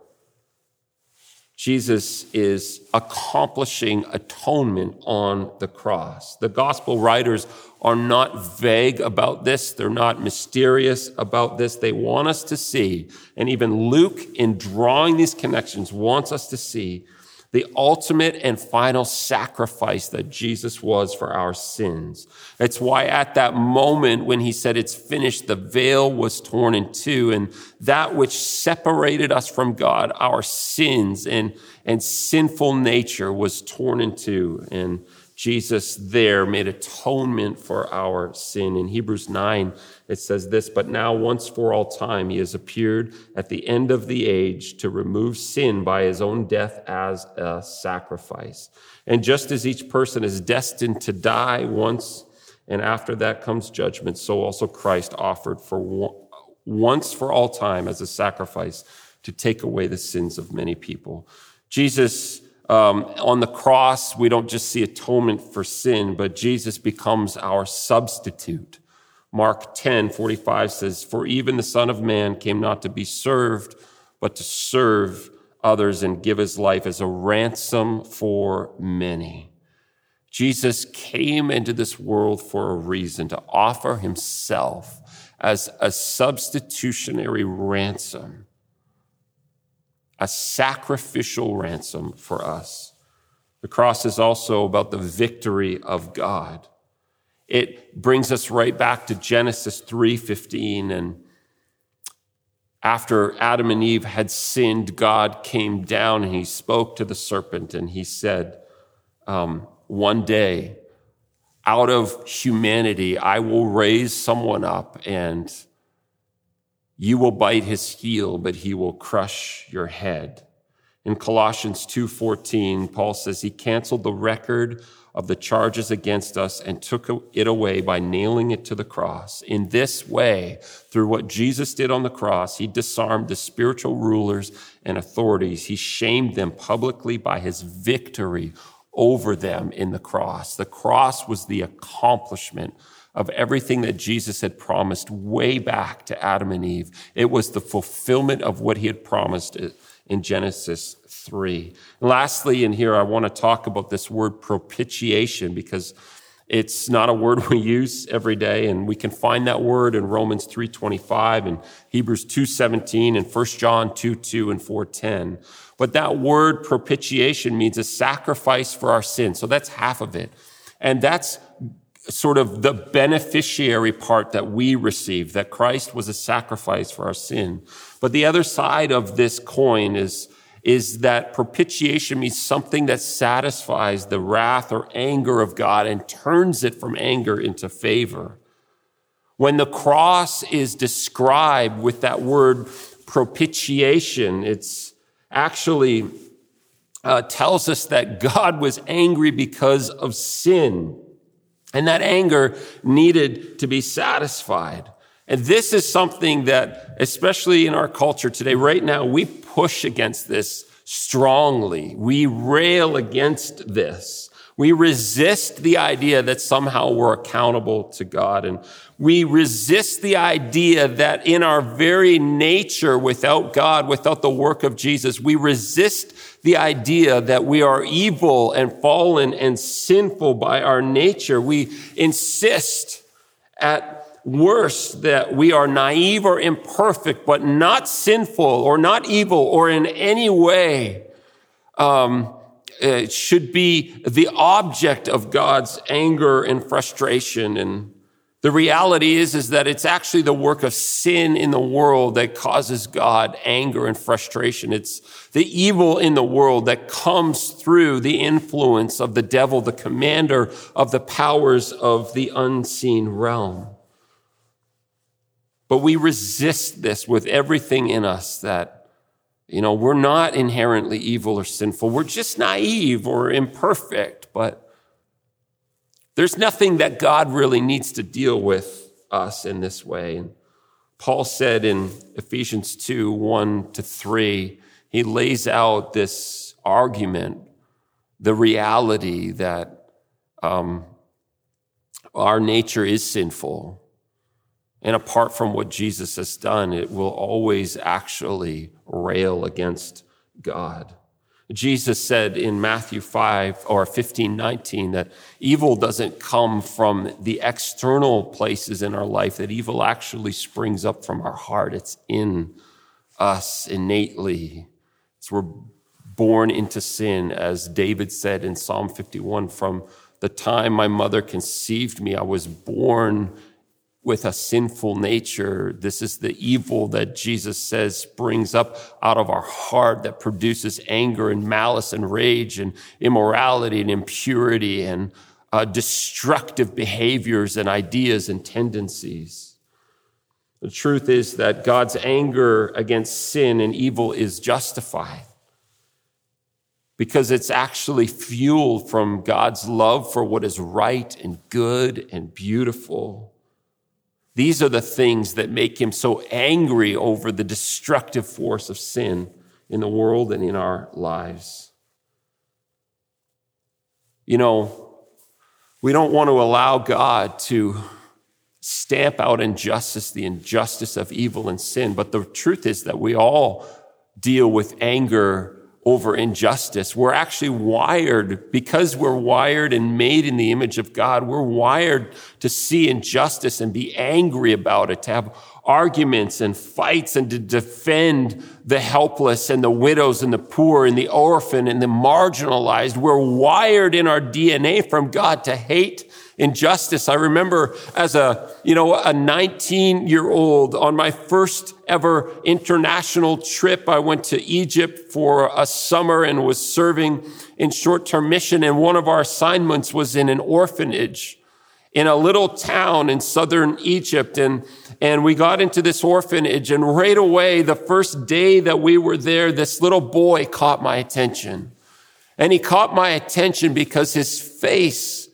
Jesus is accomplishing atonement on the cross. The gospel writers are not vague about this. They're not mysterious about this. They want us to see, and even Luke, in drawing these connections, wants us to see the ultimate and final sacrifice that Jesus was for our sins. It's why at that moment when he said it's finished, the veil was torn in two and that which separated us from God, our sins and, and sinful nature was torn in two. And Jesus there made atonement for our sin. In Hebrews 9, it says this, but now once for all time, he has appeared at the end of the age to remove sin by his own death as a sacrifice. And just as each person is destined to die once, and after that comes judgment, so also Christ offered for once for all time as a sacrifice to take away the sins of many people. Jesus, um, on the cross, we don't just see atonement for sin, but Jesus becomes our substitute. Mark 10, 45 says, For even the Son of Man came not to be served, but to serve others and give his life as a ransom for many. Jesus came into this world for a reason to offer himself as a substitutionary ransom, a sacrificial ransom for us. The cross is also about the victory of God. It brings us right back to Genesis 3:15 and after Adam and Eve had sinned, God came down and he spoke to the serpent and he said, um, One day, out of humanity, I will raise someone up and you will bite his heel, but he will crush your head. In Colossians 2:14, Paul says he canceled the record of the charges against us and took it away by nailing it to the cross. In this way, through what Jesus did on the cross, he disarmed the spiritual rulers and authorities. He shamed them publicly by his victory over them in the cross. The cross was the accomplishment of everything that Jesus had promised way back to Adam and Eve. It was the fulfillment of what he had promised in Genesis 3. And lastly, in here, I want to talk about this word propitiation because it's not a word we use every day, and we can find that word in Romans 3.25 and Hebrews 2.17 and 1 John 2.2 and 4.10. But that word propitiation means a sacrifice for our sin. So that's half of it. And that's sort of the beneficiary part that we receive, that Christ was a sacrifice for our sin. But the other side of this coin is, is that propitiation means something that satisfies the wrath or anger of God and turns it from anger into favor. When the cross is described with that word propitiation, it's actually uh, tells us that God was angry because of sin. And that anger needed to be satisfied. And this is something that, especially in our culture today, right now, we push against this strongly. We rail against this. We resist the idea that somehow we're accountable to God. And we resist the idea that in our very nature, without God, without the work of Jesus, we resist the idea that we are evil and fallen and sinful by our nature. We insist at worst that we are naive or imperfect, but not sinful or not evil or in any way um, should be the object of God's anger and frustration and the reality is, is that it's actually the work of sin in the world that causes God anger and frustration. It's the evil in the world that comes through the influence of the devil, the commander of the powers of the unseen realm. But we resist this with everything in us that, you know, we're not inherently evil or sinful. We're just naive or imperfect, but there's nothing that God really needs to deal with us in this way. And Paul said in Ephesians 2 1 to 3, he lays out this argument, the reality that um, our nature is sinful. And apart from what Jesus has done, it will always actually rail against God. Jesus said in Matthew 5 or 15, 19 that evil doesn't come from the external places in our life, that evil actually springs up from our heart. It's in us innately. It's we're born into sin, as David said in Psalm 51 from the time my mother conceived me, I was born with a sinful nature. This is the evil that Jesus says springs up out of our heart that produces anger and malice and rage and immorality and impurity and uh, destructive behaviors and ideas and tendencies. The truth is that God's anger against sin and evil is justified because it's actually fueled from God's love for what is right and good and beautiful. These are the things that make him so angry over the destructive force of sin in the world and in our lives. You know, we don't want to allow God to stamp out injustice, the injustice of evil and sin, but the truth is that we all deal with anger over injustice. We're actually wired, because we're wired and made in the image of God, we're wired to see injustice and be angry about it, to have arguments and fights and to defend the helpless and the widows and the poor and the orphan and the marginalized. We're wired in our DNA from God to hate injustice. I remember as a, you know, a 19 year old on my first ever international trip, I went to Egypt for a summer and was serving in short term mission. And one of our assignments was in an orphanage in a little town in southern Egypt. And, and we got into this orphanage and right away, the first day that we were there, this little boy caught my attention. And he caught my attention because his face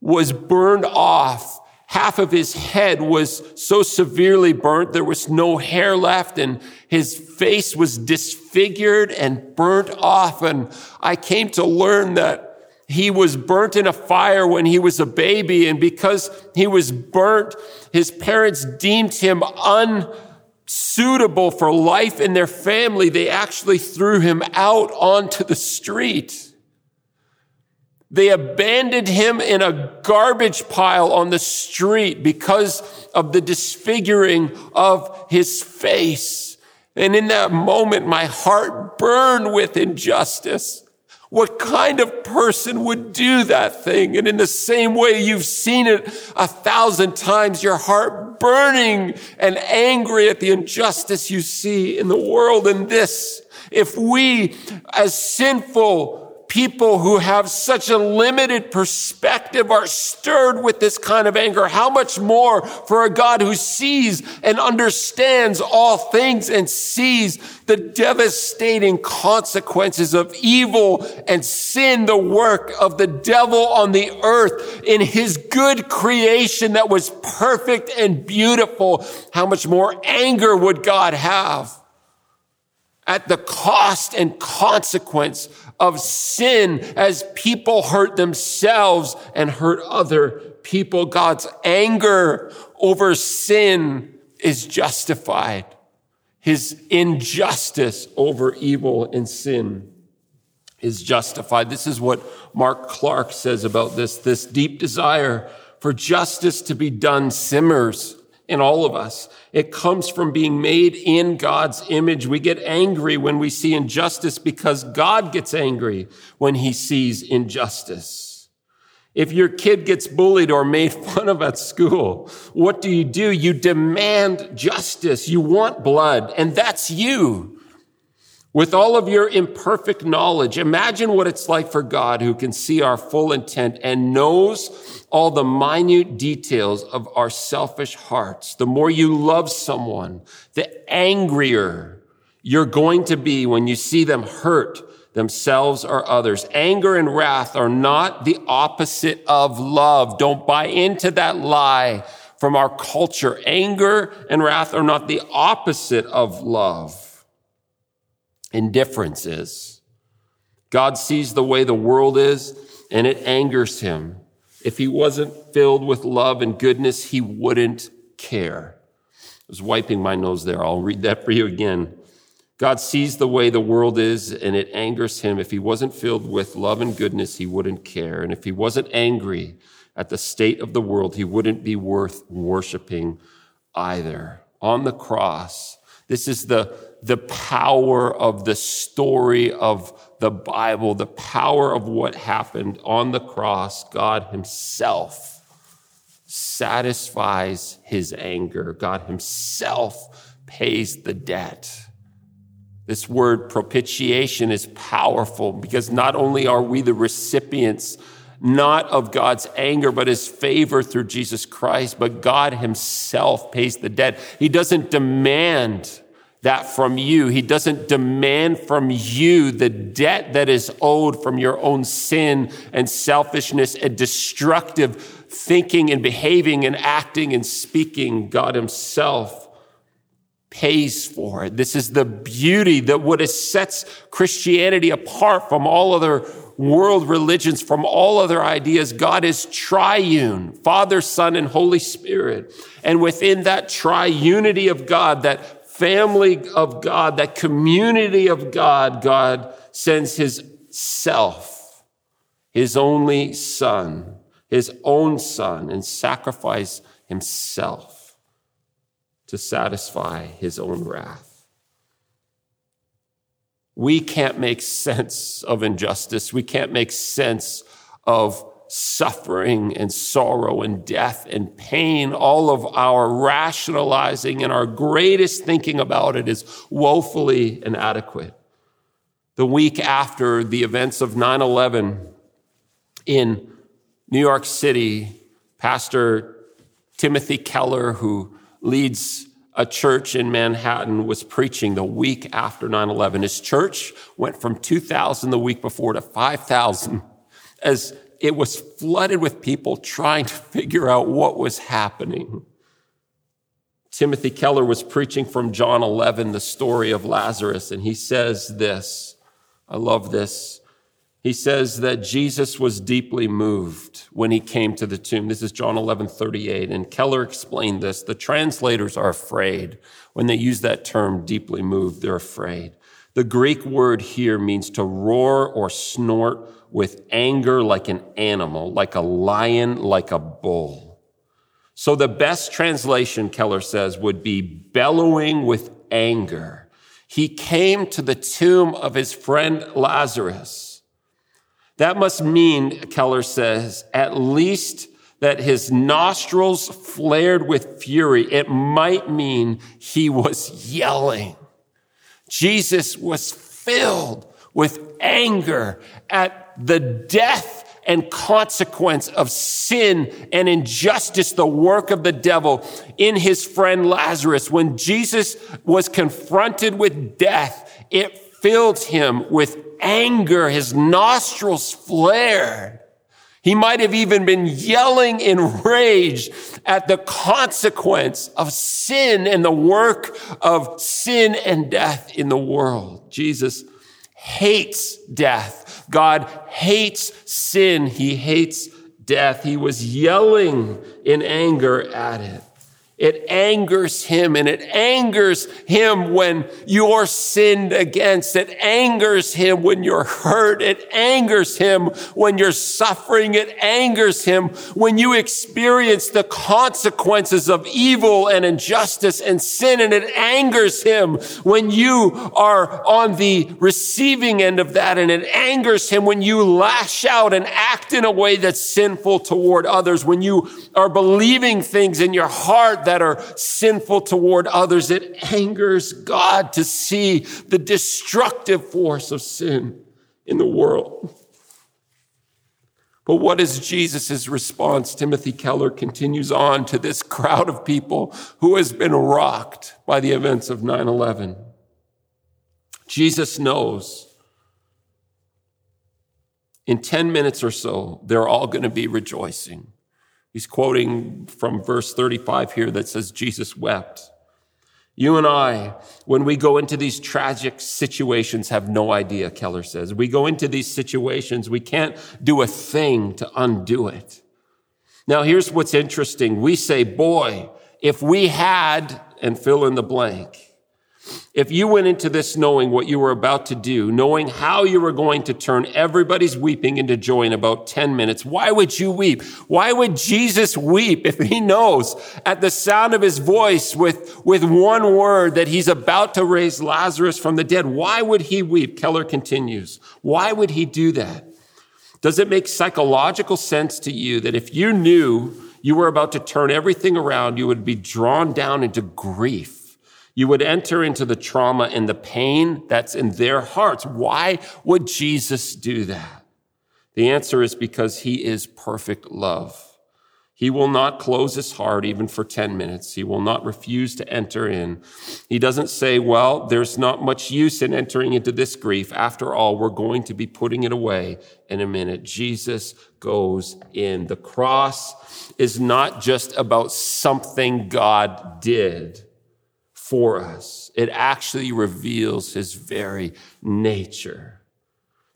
was burned off. Half of his head was so severely burnt, there was no hair left, and his face was disfigured and burnt off. And I came to learn that he was burnt in a fire when he was a baby, and because he was burnt, his parents deemed him unsuitable for life in their family. They actually threw him out onto the street. They abandoned him in a garbage pile on the street because of the disfiguring of his face. And in that moment, my heart burned with injustice. What kind of person would do that thing? And in the same way, you've seen it a thousand times, your heart burning and angry at the injustice you see in the world. And this, if we as sinful people who have such a limited perspective are stirred with this kind of anger. How much more for a God who sees and understands all things and sees the devastating consequences of evil and sin, the work of the devil on the earth in his good creation that was perfect and beautiful. How much more anger would God have? at the cost and consequence of sin as people hurt themselves and hurt other people. God's anger over sin is justified. His injustice over evil and sin is justified. This is what Mark Clark says about this. This deep desire for justice to be done simmers in all of us. It comes from being made in God's image. We get angry when we see injustice because God gets angry when he sees injustice. If your kid gets bullied or made fun of at school, what do you do? You demand justice. You want blood, and that's you. With all of your imperfect knowledge, imagine what it's like for God who can see our full intent and knows all the minute details of our selfish hearts. The more you love someone, the angrier you're going to be when you see them hurt themselves or others. Anger and wrath are not the opposite of love. Don't buy into that lie from our culture. Anger and wrath are not the opposite of love indifference is. God sees the way the world is and it angers him. If he wasn't filled with love and goodness, he wouldn't care. I was wiping my nose there. I'll read that for you again. God sees the way the world is and it angers him. If he wasn't filled with love and goodness, he wouldn't care. And if he wasn't angry at the state of the world, he wouldn't be worth worshiping either. On the cross, this is the the power of the story of the Bible, the power of what happened on the cross. God Himself satisfies His anger. God Himself pays the debt. This word propitiation is powerful because not only are we the recipients not of God's anger, but his favor through Jesus Christ, but God himself pays the debt. He doesn't demand that from you. He doesn't demand from you the debt that is owed from your own sin and selfishness and destructive thinking and behaving and acting and speaking. God himself pays for it. This is the beauty that what sets Christianity apart from all other world religions, from all other ideas. God is triune, Father, Son, and Holy Spirit. And within that triunity of God, that family of God, that community of God, God sends his self, his only son, his own son, and sacrifice himself to satisfy his own wrath. We can't make sense of injustice. We can't make sense of suffering and sorrow and death and pain, all of our rationalizing and our greatest thinking about it is woefully inadequate. The week after the events of 9 11 in New York City, Pastor Timothy Keller, who leads a church in Manhattan was preaching the week after 9 11. His church went from 2,000 the week before to 5,000 as it was flooded with people trying to figure out what was happening. Timothy Keller was preaching from John 11, the story of Lazarus, and he says this. I love this. He says that Jesus was deeply moved when he came to the tomb. This is John 11, 38. And Keller explained this. The translators are afraid. When they use that term, deeply moved, they're afraid. The Greek word here means to roar or snort with anger like an animal, like a lion, like a bull. So the best translation, Keller says, would be bellowing with anger. He came to the tomb of his friend Lazarus. That must mean, Keller says, at least that his nostrils flared with fury. It might mean he was yelling. Jesus was filled with anger at the death and consequence of sin and injustice, the work of the devil in his friend Lazarus. When Jesus was confronted with death, it filled him with anger. His nostrils flared. He might have even been yelling in rage at the consequence of sin and the work of sin and death in the world. Jesus hates death. God hates sin. He hates death. He was yelling in anger at it. It angers him and it angers him when you're sinned against. It angers him when you're hurt. It angers him when you're suffering. It angers him when you experience the consequences of evil and injustice and sin. And it angers him when you are on the receiving end of that. And it angers him when you lash out and act in a way that's sinful toward others. When you are believing things in your heart that are sinful toward others. It angers God to see the destructive force of sin in the world. But what is Jesus' response? Timothy Keller continues on to this crowd of people who has been rocked by the events of 9 11. Jesus knows in 10 minutes or so, they're all going to be rejoicing. He's quoting from verse 35 here that says, Jesus wept. You and I, when we go into these tragic situations, have no idea, Keller says. We go into these situations, we can't do a thing to undo it. Now, here's what's interesting. We say, boy, if we had, and fill in the blank, if you went into this knowing what you were about to do, knowing how you were going to turn everybody's weeping into joy in about 10 minutes, why would you weep? Why would Jesus weep if he knows at the sound of his voice with, with one word that he's about to raise Lazarus from the dead? Why would he weep? Keller continues. Why would he do that? Does it make psychological sense to you that if you knew you were about to turn everything around, you would be drawn down into grief? You would enter into the trauma and the pain that's in their hearts. Why would Jesus do that? The answer is because he is perfect love. He will not close his heart even for 10 minutes. He will not refuse to enter in. He doesn't say, well, there's not much use in entering into this grief. After all, we're going to be putting it away in a minute. Jesus goes in. The cross is not just about something God did for us. It actually reveals his very nature.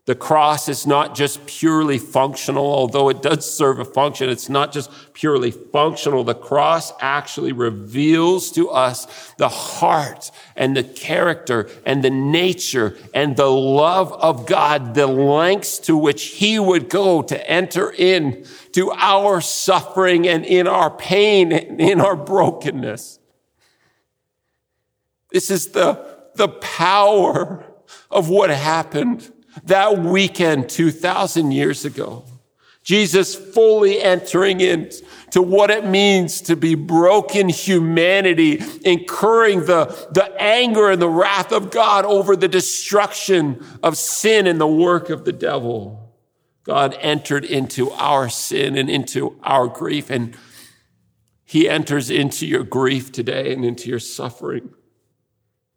The cross is not just purely functional, although it does serve a function. It's not just purely functional. The cross actually reveals to us the heart and the character and the nature and the love of God, the lengths to which he would go to enter in to our suffering and in our pain and in our brokenness. This is the, the power of what happened that weekend 2,000 years ago. Jesus fully entering into what it means to be broken humanity, incurring the, the anger and the wrath of God over the destruction of sin and the work of the devil. God entered into our sin and into our grief and He enters into your grief today and into your suffering.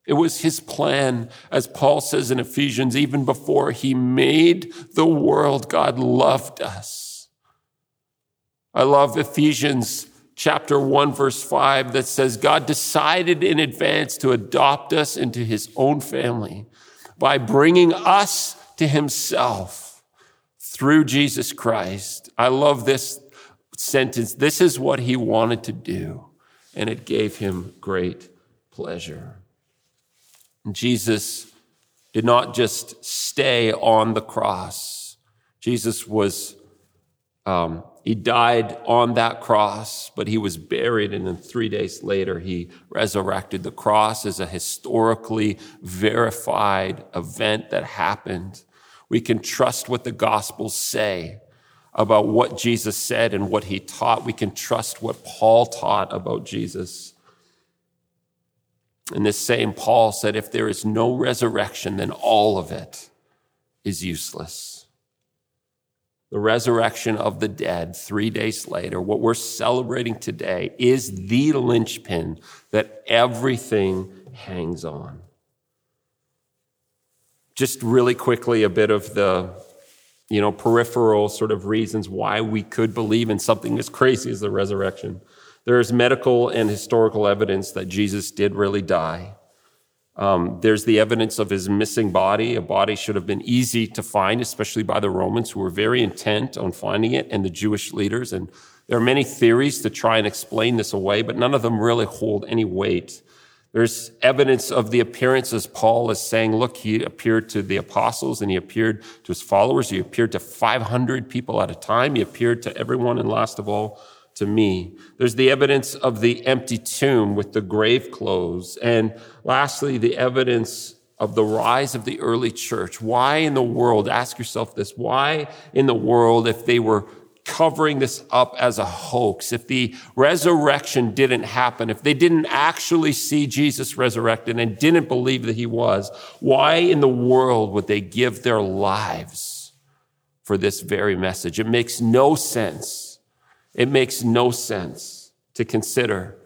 It was his plan, as Paul says in Ephesians, even before he made the world, God loved us. I love Ephesians chapter 1, verse 5, that says, God decided in advance to adopt us into his own family by bringing us to himself through Jesus Christ. I love this sentence. This is what he wanted to do, and it gave him great pleasure. Jesus did not just stay on the cross. Jesus was, um, he died on that cross, but he was buried, and then three days later, he resurrected. The cross is a historically verified event that happened. We can trust what the Gospels say about what Jesus said and what he taught. We can trust what Paul taught about Jesus. And this same Paul said, if there is no resurrection, then all of it is useless. The resurrection of the dead three days later, what we're celebrating today is the linchpin that everything hangs on. Just really quickly, a bit of the you know, peripheral sort of reasons why we could believe in something as crazy as the resurrection. There's medical and historical evidence that Jesus did really die. Um, there's the evidence of his missing body. A body should have been easy to find, especially by the Romans, who were very intent on finding it, and the Jewish leaders. And there are many theories to try and explain this away, but none of them really hold any weight. There's evidence of the appearances. Paul is saying, look, he appeared to the apostles and he appeared to his followers. He appeared to 500 people at a time. He appeared to everyone, and last of all, to me. There's the evidence of the empty tomb with the grave clothes. And lastly, the evidence of the rise of the early church. Why in the world, ask yourself this, why in the world, if they were covering this up as a hoax, if the resurrection didn't happen, if they didn't actually see Jesus resurrected and didn't believe that he was, why in the world would they give their lives for this very message? It makes no sense it makes no sense to consider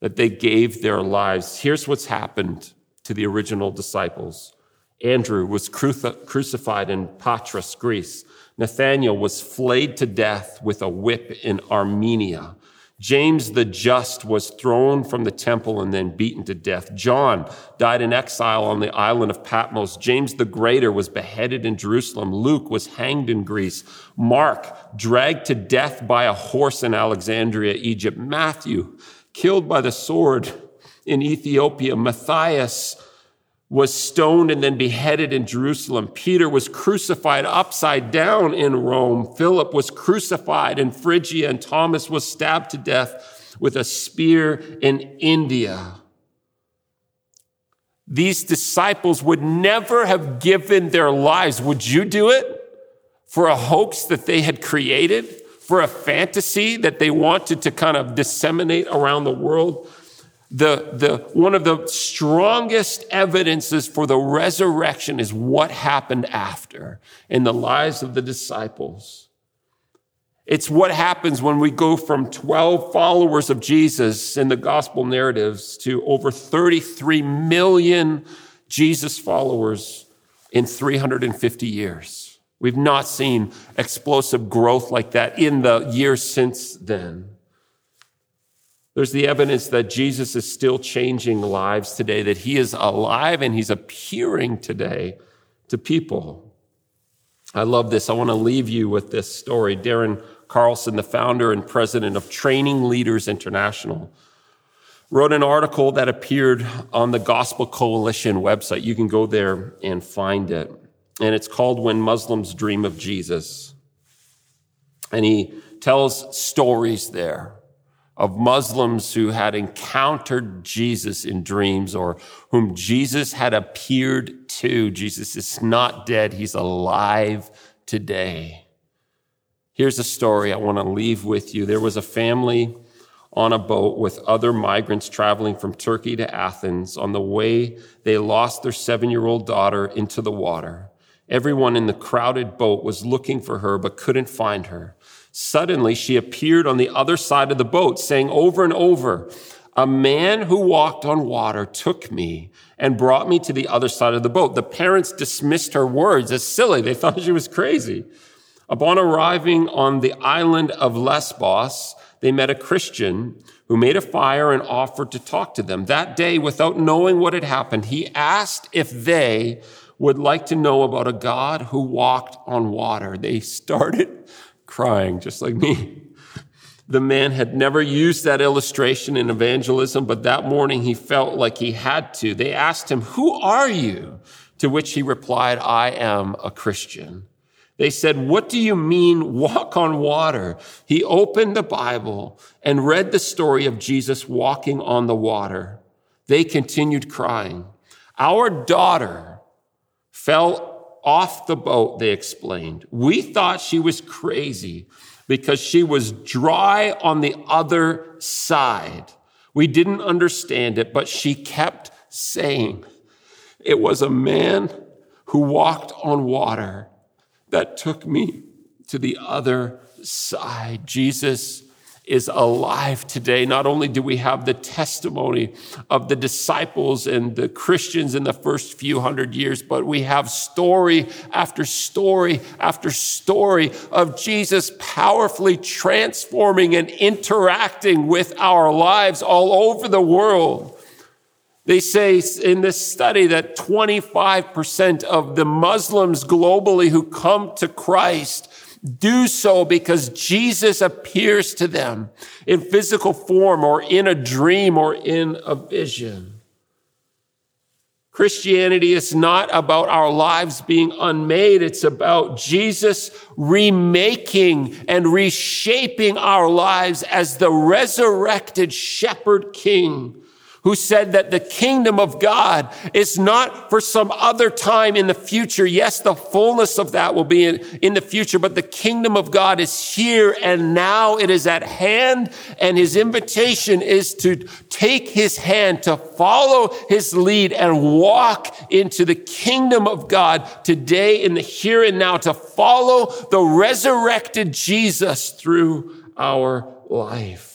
that they gave their lives. Here's what's happened to the original disciples. Andrew was crucified in Patras, Greece. Nathanael was flayed to death with a whip in Armenia. James the Just was thrown from the temple and then beaten to death. John died in exile on the island of Patmos. James the Greater was beheaded in Jerusalem. Luke was hanged in Greece. Mark dragged to death by a horse in Alexandria, Egypt. Matthew killed by the sword in Ethiopia. Matthias was stoned and then beheaded in Jerusalem. Peter was crucified upside down in Rome. Philip was crucified in Phrygia and Thomas was stabbed to death with a spear in India. These disciples would never have given their lives. Would you do it? For a hoax that they had created? For a fantasy that they wanted to kind of disseminate around the world? The, the, one of the strongest evidences for the resurrection is what happened after in the lives of the disciples. It's what happens when we go from 12 followers of Jesus in the gospel narratives to over 33 million Jesus followers in 350 years. We've not seen explosive growth like that in the years since then. There's the evidence that Jesus is still changing lives today, that he is alive and he's appearing today to people. I love this. I want to leave you with this story. Darren Carlson, the founder and president of Training Leaders International, wrote an article that appeared on the Gospel Coalition website. You can go there and find it. And it's called When Muslims Dream of Jesus. And he tells stories there of Muslims who had encountered Jesus in dreams or whom Jesus had appeared to. Jesus is not dead. He's alive today. Here's a story I want to leave with you. There was a family on a boat with other migrants traveling from Turkey to Athens. On the way, they lost their seven year old daughter into the water. Everyone in the crowded boat was looking for her, but couldn't find her. Suddenly she appeared on the other side of the boat, saying over and over, A man who walked on water took me and brought me to the other side of the boat. The parents dismissed her words as silly. They thought she was crazy. Upon arriving on the island of Lesbos, they met a Christian who made a fire and offered to talk to them. That day, without knowing what had happened, he asked if they would like to know about a God who walked on water. They started crying, just like me. The man had never used that illustration in evangelism, but that morning he felt like he had to. They asked him, Who are you? To which he replied, I am a Christian. They said, What do you mean walk on water? He opened the Bible and read the story of Jesus walking on the water. They continued crying. Our daughter fell off the boat, they explained. We thought she was crazy because she was dry on the other side. We didn't understand it, but she kept saying, It was a man who walked on water that took me to the other side. Jesus is alive today. Not only do we have the testimony of the disciples and the Christians in the first few hundred years, but we have story after story after story of Jesus powerfully transforming and interacting with our lives all over the world. They say in this study that 25% of the Muslims globally who come to Christ do so because Jesus appears to them in physical form or in a dream or in a vision. Christianity is not about our lives being unmade. It's about Jesus remaking and reshaping our lives as the resurrected shepherd king who said that the kingdom of God is not for some other time in the future. Yes, the fullness of that will be in, in, the future, but the kingdom of God is here and now it is at hand. And his invitation is to take his hand, to follow his lead and walk into the kingdom of God today in the here and now, to follow the resurrected Jesus through our life.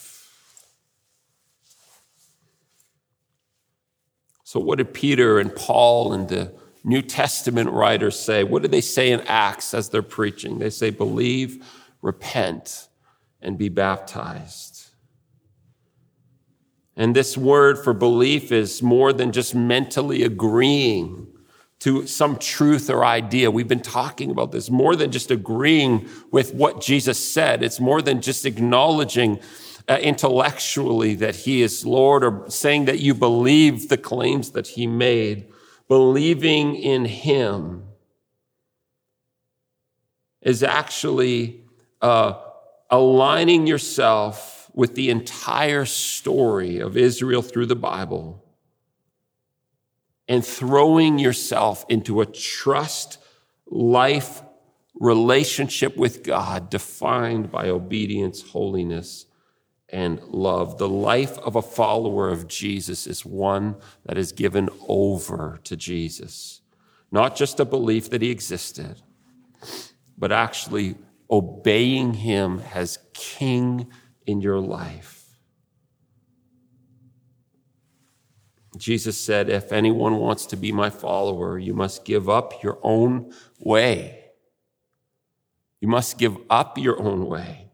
So, what did Peter and Paul and the New Testament writers say? What do they say in Acts as they're preaching? They say, believe, repent, and be baptized. And this word for belief is more than just mentally agreeing to some truth or idea. We've been talking about this more than just agreeing with what Jesus said. It's more than just acknowledging uh, intellectually that he is Lord or saying that you believe the claims that he made. Believing in him is actually uh, aligning yourself with the entire story of Israel through the Bible and throwing yourself into a trust life relationship with God defined by obedience, holiness, and love. The life of a follower of Jesus is one that is given over to Jesus. Not just a belief that he existed, but actually obeying him as king in your life. Jesus said, If anyone wants to be my follower, you must give up your own way. You must give up your own way.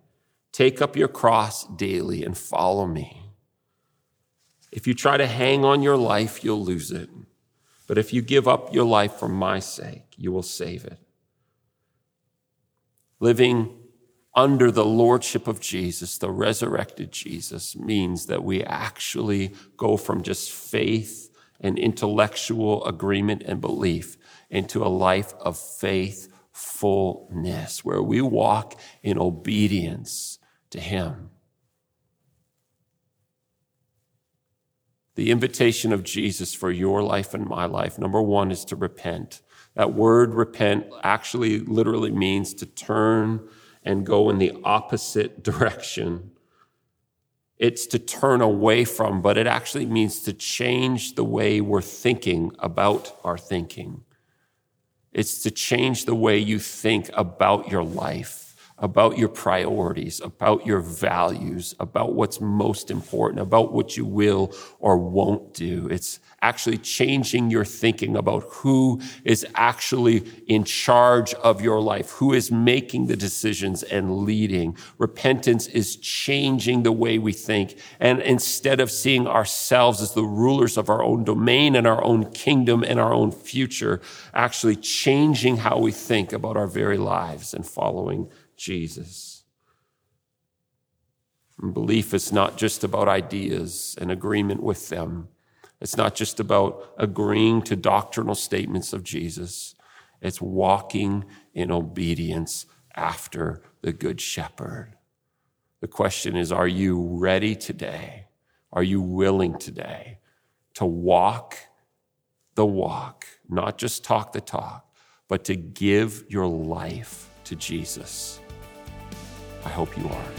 Take up your cross daily and follow me. If you try to hang on your life, you'll lose it. But if you give up your life for my sake, you will save it. Living under the lordship of Jesus, the resurrected Jesus, means that we actually go from just faith and intellectual agreement and belief into a life of faithfulness, where we walk in obedience to Him. The invitation of Jesus for your life and my life, number one, is to repent. That word repent actually literally means to turn and go in the opposite direction. It's to turn away from, but it actually means to change the way we're thinking about our thinking. It's to change the way you think about your life about your priorities, about your values, about what's most important, about what you will or won't do. It's actually changing your thinking about who is actually in charge of your life, who is making the decisions and leading. Repentance is changing the way we think. And instead of seeing ourselves as the rulers of our own domain and our own kingdom and our own future, actually changing how we think about our very lives and following Jesus. And belief is not just about ideas and agreement with them. It's not just about agreeing to doctrinal statements of Jesus. It's walking in obedience after the Good Shepherd. The question is Are you ready today? Are you willing today to walk the walk, not just talk the talk, but to give your life to Jesus? I hope you are.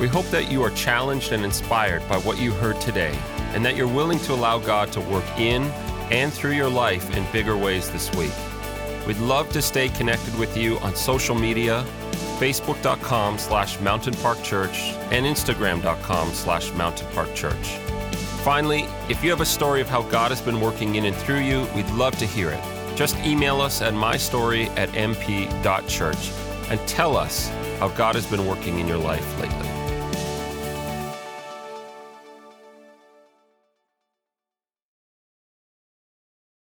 We hope that you are challenged and inspired by what you heard today, and that you're willing to allow God to work in and through your life in bigger ways this week. We'd love to stay connected with you on social media, facebook.com slash Mountain Park Church and instagram.com slash Mountain Park Church. Finally, if you have a story of how God has been working in and through you, we'd love to hear it. Just email us at mystory at mp.church and tell us how God has been working in your life lately.